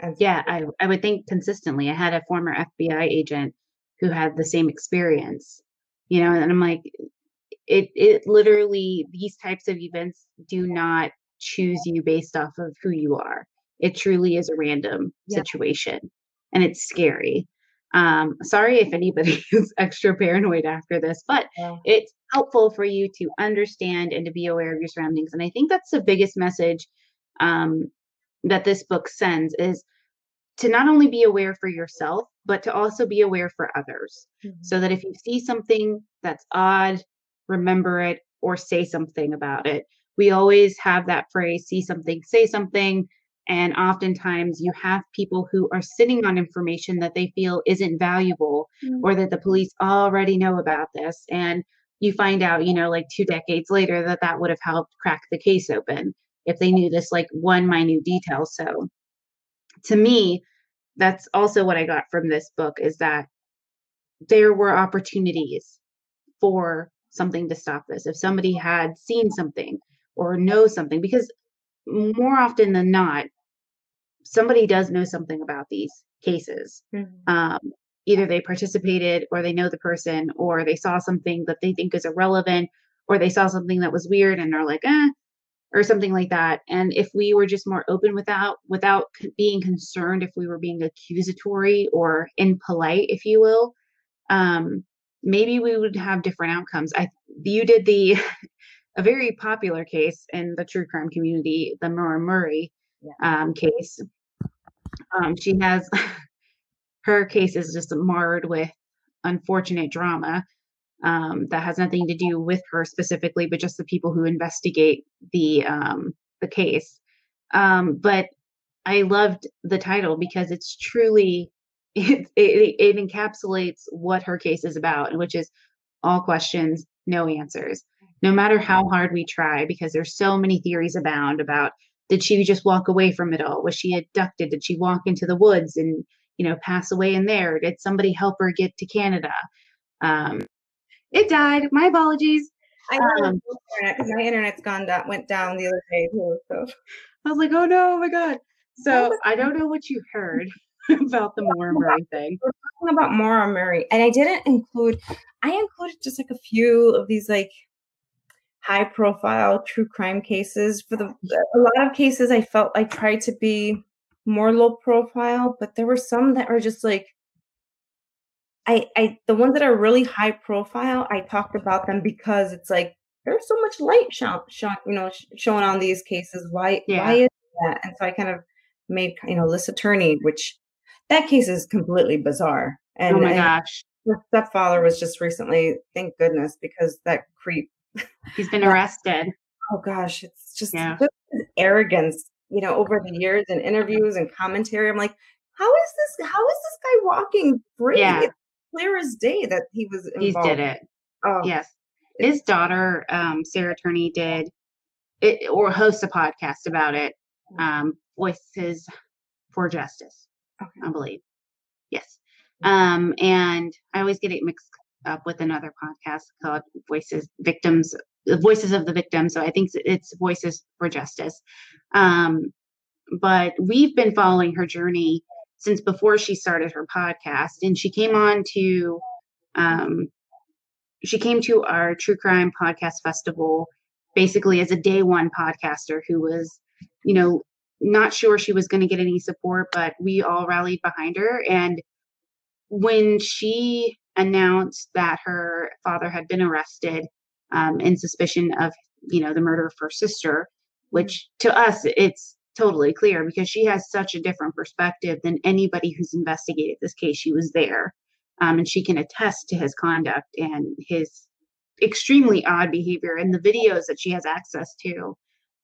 [SPEAKER 3] And
[SPEAKER 2] Yeah, I, I would think consistently. I had a former FBI agent who had the same experience, you know, and I'm like, it it literally these types of events do not choose you based off of who you are. It truly is a random
[SPEAKER 3] Yeah.
[SPEAKER 2] situation, and it's scary. Um, sorry if anybody is extra paranoid after this, but
[SPEAKER 3] Yeah.
[SPEAKER 2] it's helpful for you to understand and to be aware of your surroundings. And I think that's the biggest message um, that this book sends is to not only be aware for yourself, but to also be aware for others. So that if you see something that's odd, remember it or say something about it. We always have that phrase see something, say something. And oftentimes you have people who are sitting on information that they feel isn't valuable or that the police already know about this. And you find out, you know, like two decades later that that would have helped crack the case open if they knew this like one minute detail. So to me, that's also what I got from this book is that there were opportunities for something to stop this. If somebody had seen something or know something, because more often than not, somebody does know something about these cases. Um, either they participated or they know the person or they saw something that they think is irrelevant or they saw something that was weird and they're like, eh, or something like that. And if we were just more open without without being concerned if we were being accusatory or impolite, if you will, um, maybe we would have different outcomes. I you did the a very popular case in the true crime community, the Maura Murray um, case. Um, she has her case is just marred with unfortunate drama um, that has nothing to do with her specifically, but just the people who investigate the um, the case. Um, but I loved the title because it's truly it, it it encapsulates what her case is about, which is all questions, no answers. No matter how hard we try, because there's so many theories abound about did she just walk away from it all? Was she abducted? Did she walk into the woods and you know pass away in there? Did somebody help her get to Canada? Um, it died. My apologies.
[SPEAKER 3] I know
[SPEAKER 2] Um,
[SPEAKER 3] because my internet's gone down, went down the other day too. So
[SPEAKER 2] I was like, oh no, oh my god. So I don't know what you heard about the Maura Murray thing.
[SPEAKER 3] we're talking about Maura Murray, and I didn't include. I included just like a few of these like high profile true crime cases. For the a lot of cases, I felt I tried to be more low profile, but there were some that were just like. I, I the ones that are really high profile, I talked about them because it's like there's so much light shown, shown you know, sh- shown on these cases. Why,
[SPEAKER 2] Yeah.
[SPEAKER 3] why is that? And so I kind of made, you know, this Attorney, which that case is completely bizarre. Oh and
[SPEAKER 2] oh my gosh.
[SPEAKER 3] her stepfather was just recently, thank goodness, because that creep.
[SPEAKER 2] He's been arrested.
[SPEAKER 3] Oh gosh, it's just,
[SPEAKER 2] Yeah.
[SPEAKER 3] just arrogance, you know, over the years and interviews and commentary. I'm like, how is this? How is this guy walking free?
[SPEAKER 2] Yeah.
[SPEAKER 3] It's clear as day that he was involved.
[SPEAKER 2] did it.
[SPEAKER 3] Oh,
[SPEAKER 2] Yes. His daughter, um, Sarah Turney, did it or hosts a podcast about it. Um, Voices for Justice, I believe. Yes. Um, and I always get it mixed up with another podcast called Voices Victims, the Voices of the Victim. So I think it's Voices for Justice. Um, but we've been following her journey since before she started her podcast, and she came on to um, she came to our true crime podcast festival basically as a day one podcaster who was you know not sure she was going to get any support but we all rallied behind her. And when she announced that her father had been arrested um, in suspicion of you know the murder of her sister which to us it's totally clear because she has such a different perspective than anybody who's investigated this case. She was there um, and she can attest to his conduct and his extremely odd behavior and the videos that she has access to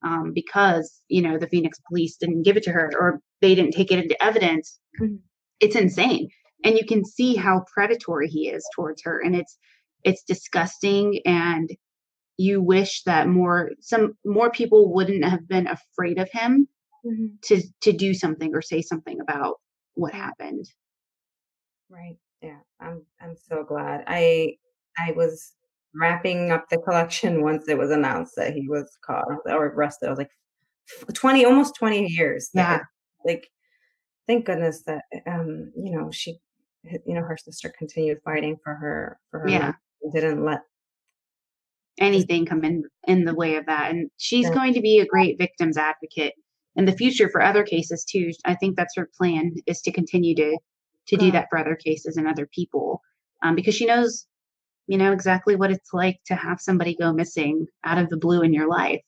[SPEAKER 2] um, because you know the phoenix police didn't give it to her or they didn't take it into evidence.
[SPEAKER 3] Mhm.
[SPEAKER 2] it's insane. And you can see how predatory he is towards her and it's it's disgusting and you wish that more some more people wouldn't have been afraid of him
[SPEAKER 3] Mhm.
[SPEAKER 2] to to do something or say something about what happened
[SPEAKER 3] Right. Yeah. I'm I'm so glad. I I was wrapping up the collection once it was announced that he was caught or arrested. I was like 20 almost 20 years.
[SPEAKER 2] Yeah.
[SPEAKER 3] Like thank goodness that um you know she you know her sister continued fighting for her for her
[SPEAKER 2] Yeah.
[SPEAKER 3] didn't let
[SPEAKER 2] anything come in in the way of that and she's
[SPEAKER 3] Yeah.
[SPEAKER 2] going to be a great victims advocate in the future for other cases too i think that's her plan is to continue to to do that for other cases and other people um, because she knows, you know, exactly what it's like to have somebody go missing out of the blue in your life.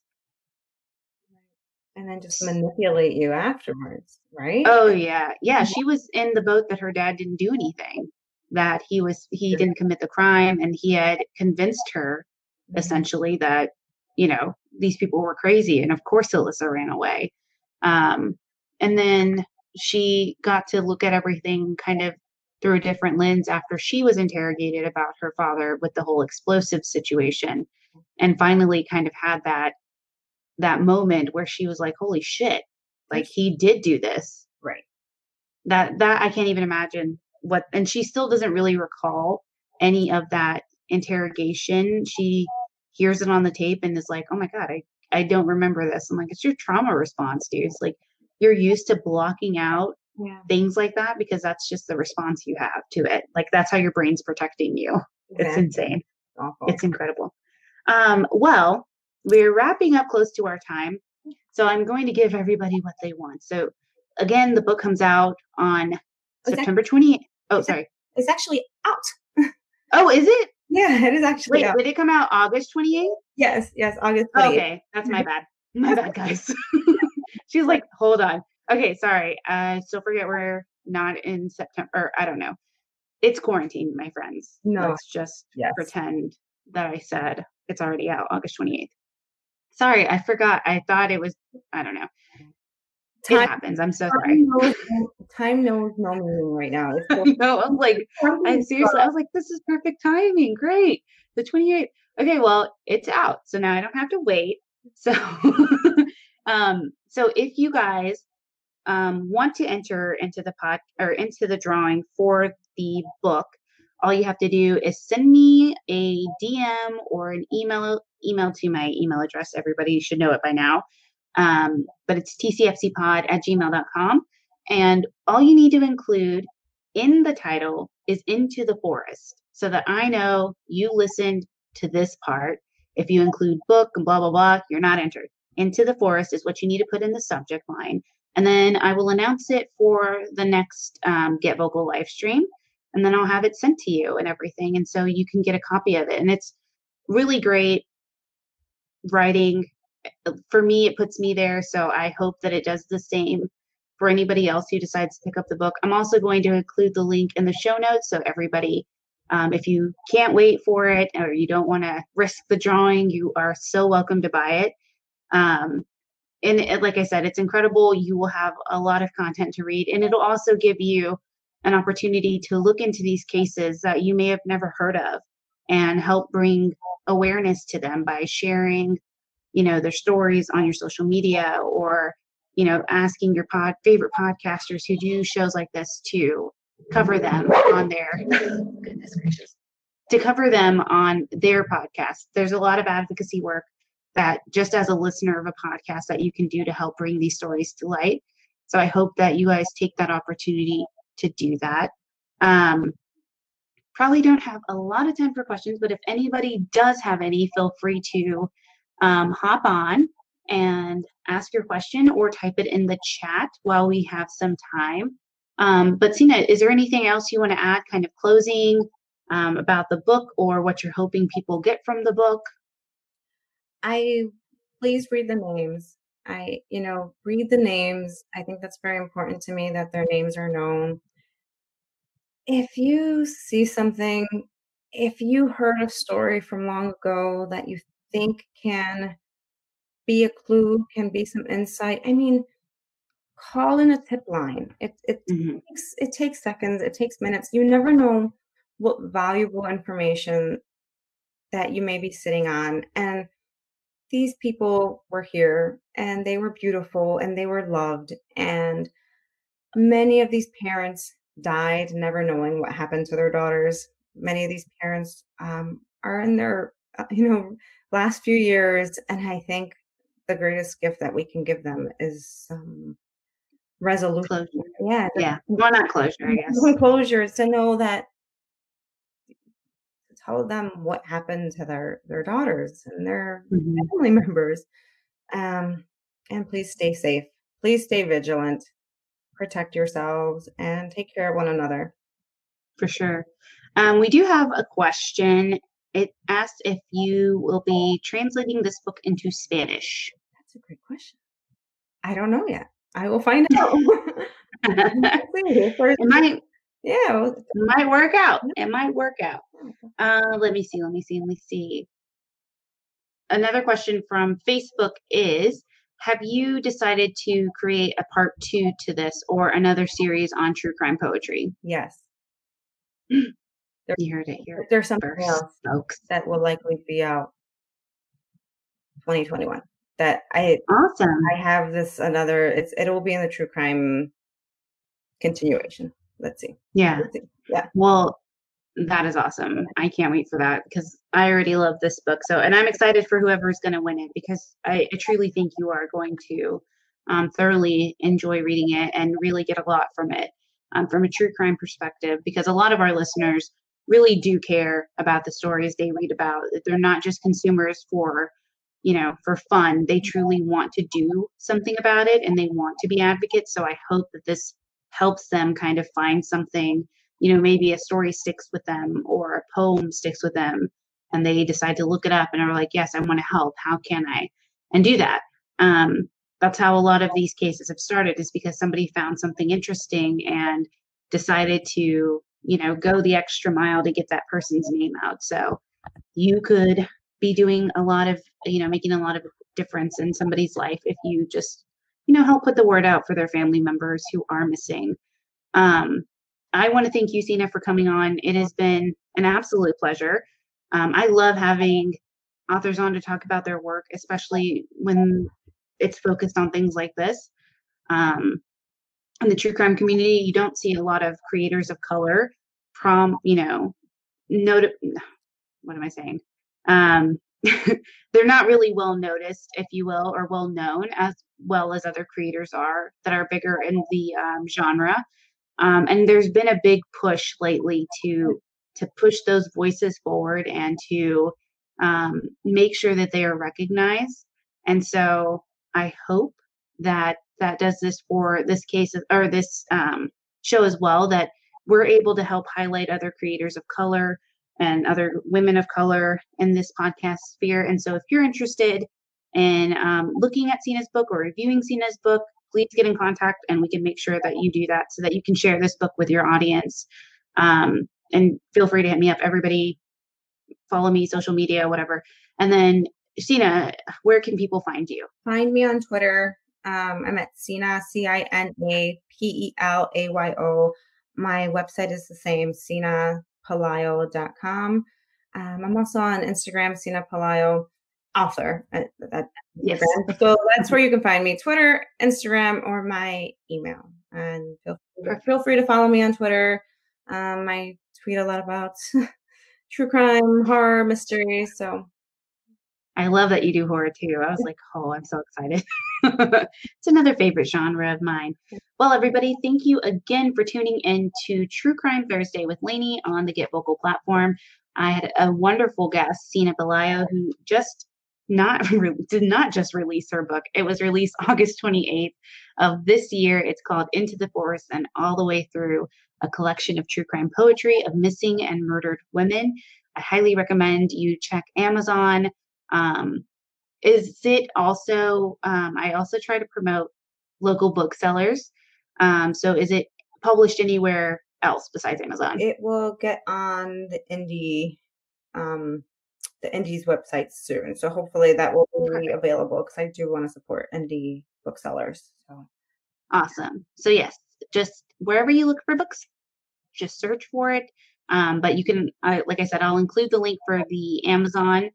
[SPEAKER 3] And then just manipulate you afterwards, right?
[SPEAKER 2] Oh yeah, yeah. She was in the boat that her dad didn't do anything. That he was he didn't commit the crime, and he had convinced her essentially that you know these people were crazy, and of course Alissa ran away. Um, and then she got to look at everything kind of through a different lens after she was interrogated about her father with the whole explosive situation, and finally kind of had that that moment where she was like, "Holy shit!" Like he did do this
[SPEAKER 3] Right.
[SPEAKER 2] that that I can't even imagine what and she still doesn't really recall any of that interrogation. She hears it on the tape and is like, "Oh my god, I I don't remember this." I'm like, "It's your trauma response, dude. It's like you're used to blocking out
[SPEAKER 3] Yeah.
[SPEAKER 2] things like that because that's just the response you have to it. Like that's how your brain's protecting you. It's insane.
[SPEAKER 3] Awful.
[SPEAKER 2] It's incredible. Um, well, we're wrapping up close to our time. So I'm going to give everybody what they want. So again, the book comes out on
[SPEAKER 3] that-
[SPEAKER 2] September 28th. Oh, sorry.
[SPEAKER 3] It's actually out.
[SPEAKER 2] Oh, is it?
[SPEAKER 3] Yeah, it is actually
[SPEAKER 2] Wait,
[SPEAKER 3] out.
[SPEAKER 2] did it come out August 28th?
[SPEAKER 3] Yes, yes, August 28th.
[SPEAKER 2] Okay, that's my bad. My bad, guys. She's like, hold on. Okay, sorry. Uh, still forget we're not in September. Or I don't know. It's quarantine, my friends.
[SPEAKER 3] No.
[SPEAKER 2] Let's just
[SPEAKER 3] Yes.
[SPEAKER 2] pretend that I said it's already out August 28th. Sorry, I forgot. I thought it was, I don't know.
[SPEAKER 3] Time-
[SPEAKER 2] it happens. I'm so sorry.
[SPEAKER 3] Time knows, no- time knows no meaning right now.
[SPEAKER 2] No, I was like, I seriously, I was like, this is perfect timing. Great. The 28th. Okay, well, it's out. So now I don't have to wait. So um, so if you guys um want to enter into the pod or into the drawing for the book, all you have to do is send me a DM or an email email to my email address. Everybody should know it by now. Um, but it's tcfcpod at gmail.com. And all you need to include in the title is into the forest so that I know you listened to this part. If you include book and blah, blah, blah, you're not entered. Into the forest is what you need to put in the subject line. And then I will announce it for the next um, GetVokl live stream. And then I'll have it sent to you and everything. And so you can get a copy of it. And it's really great writing. For me, it puts me there. So I hope that it does the same for anybody else who decides to pick up the book. I'm also going to include the link in the show notes so everybody, um, if you can't wait for it or you don't want to risk the drawing, you are so welcome to buy it. Um, and it, like I said, it's incredible. You will have a lot of content to read, and it'll also give you an opportunity to look into these cases that you may have never heard of and help bring awareness to them by sharing, you know, their stories on your social media or you know, asking your pod favorite podcasters who do shows like this to cover them on their goodness gracious to cover them on their podcast. There's a lot of advocacy work that just as a listener of a podcast that you can do to help bring these stories to light. So I hope that you guys take that opportunity to do that. Um, probably don't have a lot of time for questions, but if anybody does have any, feel free to um, hop on and ask your question or type it in the chat while we have some time. Um, but Cina, is there anything else you want to add, kind of closing um, about the book or what you're hoping people get from the book?
[SPEAKER 3] I please read the names. I, you know, read the names. I think that's very important to me that their names are known. If you see something, if you heard a story from long ago that you think can be a clue, can be some insight, I mean, call in a tip line. It it
[SPEAKER 2] Mhm.
[SPEAKER 3] takes it takes seconds, it takes minutes. You never know what valuable information that you may be sitting on. And these people were here and they were beautiful and they were loved. And many of these parents died never knowing what happened to their daughters. Many of these parents um, are in their, you know, last few years. And I think the greatest gift that we can give them is um, resolution.
[SPEAKER 2] Closure.
[SPEAKER 3] Yeah.
[SPEAKER 2] Yeah. Well, not closure, I guess.
[SPEAKER 3] closure to know that to tell them what happened to their their daughters and their
[SPEAKER 2] Mhm.
[SPEAKER 3] family members um and please stay safe please stay vigilant protect yourselves and take care of one another.
[SPEAKER 2] For sure. Um, we do have a question. It asks if you will be translating this book into Spanish.
[SPEAKER 3] That's a great question. I don't know yet. I will find out.
[SPEAKER 2] it might,
[SPEAKER 3] yeah,
[SPEAKER 2] it might work out. It might work out. Uh, let me see. Let me see. Let me see. Another question from Facebook is Have you decided to create a part two to this or another series on true crime poetry?
[SPEAKER 3] Yes.
[SPEAKER 2] There, you heard it here.
[SPEAKER 3] There's something
[SPEAKER 2] first,
[SPEAKER 3] else
[SPEAKER 2] folks.
[SPEAKER 3] that will likely be out 2021 that I
[SPEAKER 2] awesome.
[SPEAKER 3] I have this another it's it will be in the true crime continuation. Let's see.
[SPEAKER 2] Yeah.
[SPEAKER 3] Let's see. Yeah.
[SPEAKER 2] Well, that is awesome. I can't wait for that because I already love this book. So, and I'm excited for whoever's going to win it because I, I, truly think you are going to um, thoroughly enjoy reading it and really get a lot from it um, from a true crime perspective. Because a lot of our listeners really do care about the stories they read about. They're not just consumers for, you know, for fun. They truly want to do something about it and they want to be advocates. So I hope that this helps them kind of find something you know maybe a story sticks with them or a poem sticks with them and they decide to look it up and are like yes i want to help how can i and do that um, that's how a lot of these cases have started is because somebody found something interesting and decided to you know go the extra mile to get that person's name out so you could be doing a lot of you know making a lot of difference in somebody's life if you just you know help put the word out for their family members who are missing um, I want to thank you, Cina, for coming on. It has been an absolute pleasure. Um, I love having authors on to talk about their work, especially when it's focused on things like this. Um, in the true crime community, you don't see a lot of creators of color prom, you know, note what am I saying? Um, they're not really well noticed, if you will, or well known as well as other creators are that are bigger in the um, genre. Um, and there's been a big push lately to to push those voices forward and to um, make sure that they are recognized. And so I hope that that does this for this case or this um, show as well. That we're able to help highlight other creators of color and other women of color in this podcast sphere. And so if you're interested in um, looking at Cina's book or reviewing Cina's book, please get in contact and we can make sure that you do that so that you can share this book with your audience. Um, and feel free to hit me up. Everybody follow me, social media, whatever. And then, Cina, where can people find you?
[SPEAKER 3] Find me on Twitter. Um, I'm at Cina, C I N A P E L A Y O. My website is the same, cinapelayo.com. Um, I'm also on Instagram, Cina Pelayo author. Uh, that,
[SPEAKER 2] yes.
[SPEAKER 3] So that's where you can find me Twitter, Instagram, or my email. And feel, feel free to follow me on Twitter. Um, I tweet a lot about true crime, horror, mystery. So
[SPEAKER 2] I love that you do horror too. I was like, oh, I'm so excited. it's another favorite genre of mine. Well, everybody, thank you again for tuning in to True Crime Thursday with Lainey on the GetVokl platform. I had a wonderful guest, Cina Pelayo, who just not re- did not just release her book. It was released August 28th of this year. It's called Into the Forest and all the way through a collection of true crime poetry of missing and murdered women. I highly recommend you check Amazon. Um, is it also? Um, I also try to promote local booksellers. Um, so is it published anywhere else besides Amazon?
[SPEAKER 3] It will get on the indie um the indies website soon. So hopefully that will be available because I do want to support indie booksellers. So
[SPEAKER 2] awesome. So yes, just wherever you look for books, just search for it. Um, but you can, uh, like I said, I'll include the link for the Amazon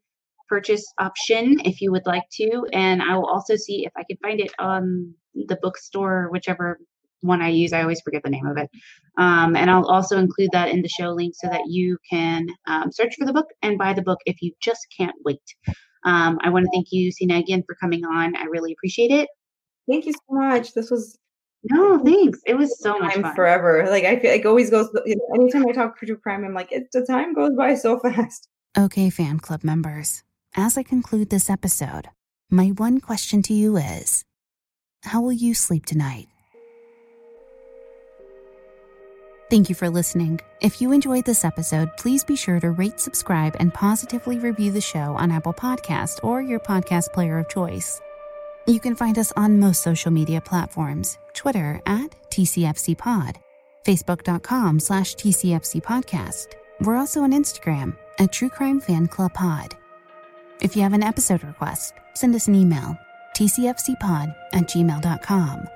[SPEAKER 2] purchase option if you would like to, and I will also see if I can find it on the bookstore, whichever one I use. I always forget the name of it. Um, and I'll also include that in the show link so that you can um, search for the book and buy the book if you just can't wait. Um, I want to thank you, Cina, again for coming on. I really appreciate it.
[SPEAKER 3] Thank you so much. This was
[SPEAKER 2] no thanks. It was so much fun.
[SPEAKER 3] Forever. Like I feel like always goes. You know, anytime I talk true crime, I'm like, it, the time goes by so fast.
[SPEAKER 4] Okay, fan club members. As I conclude this episode, my one question to you is: How will you sleep tonight?
[SPEAKER 2] Thank you for listening. If you enjoyed this episode, please be sure to rate, subscribe, and positively review the show on Apple Podcast or your podcast player of choice. You can find us on most social media platforms, Twitter at TCFCPod, Facebook.com slash TCFC Podcast. We're also on Instagram at True Crime Fan Club Pod. If you have an episode request, send us an email, tcfcpod at gmail.com.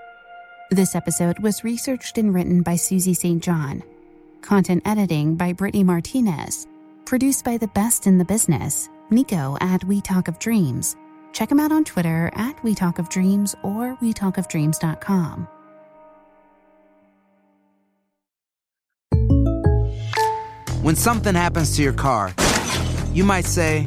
[SPEAKER 2] This episode was researched and written by Susie St. John. Content editing by Brittany Martinez. Produced by the best in the business, Nico at We Talk of Dreams. Check him out on Twitter at We Talk of Dreams or WeTalkOfDreams.com.
[SPEAKER 5] When something happens to your car, you might say,